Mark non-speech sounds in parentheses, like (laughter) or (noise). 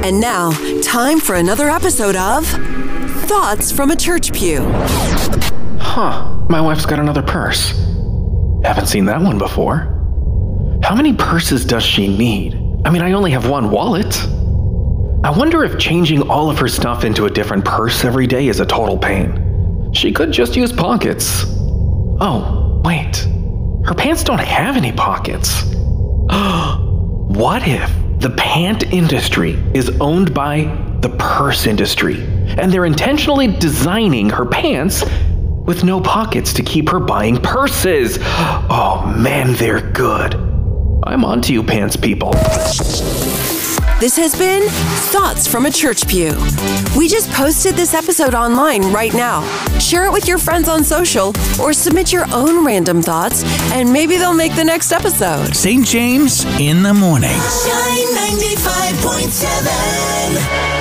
And now, time for another episode of Thoughts from a Church Pew. Huh, my wife's got another purse. Haven't seen that one before. How many purses does she need? I mean, I only have one wallet. I wonder if changing all of her stuff into a different purse every day is a total pain. She could just use pockets. Oh, wait. Her pants don't have any pockets. (gasps) what if the pant industry is owned by the purse industry and they're intentionally designing her pants with no pockets to keep her buying purses? Oh man, they're good. I'm onto you, pants people. This has been Thoughts from a Church Pew. We just posted this episode online right now. Share it with your friends on social or submit your own random thoughts, and maybe they'll make the next episode. St. James in the morning. Shine 95.7.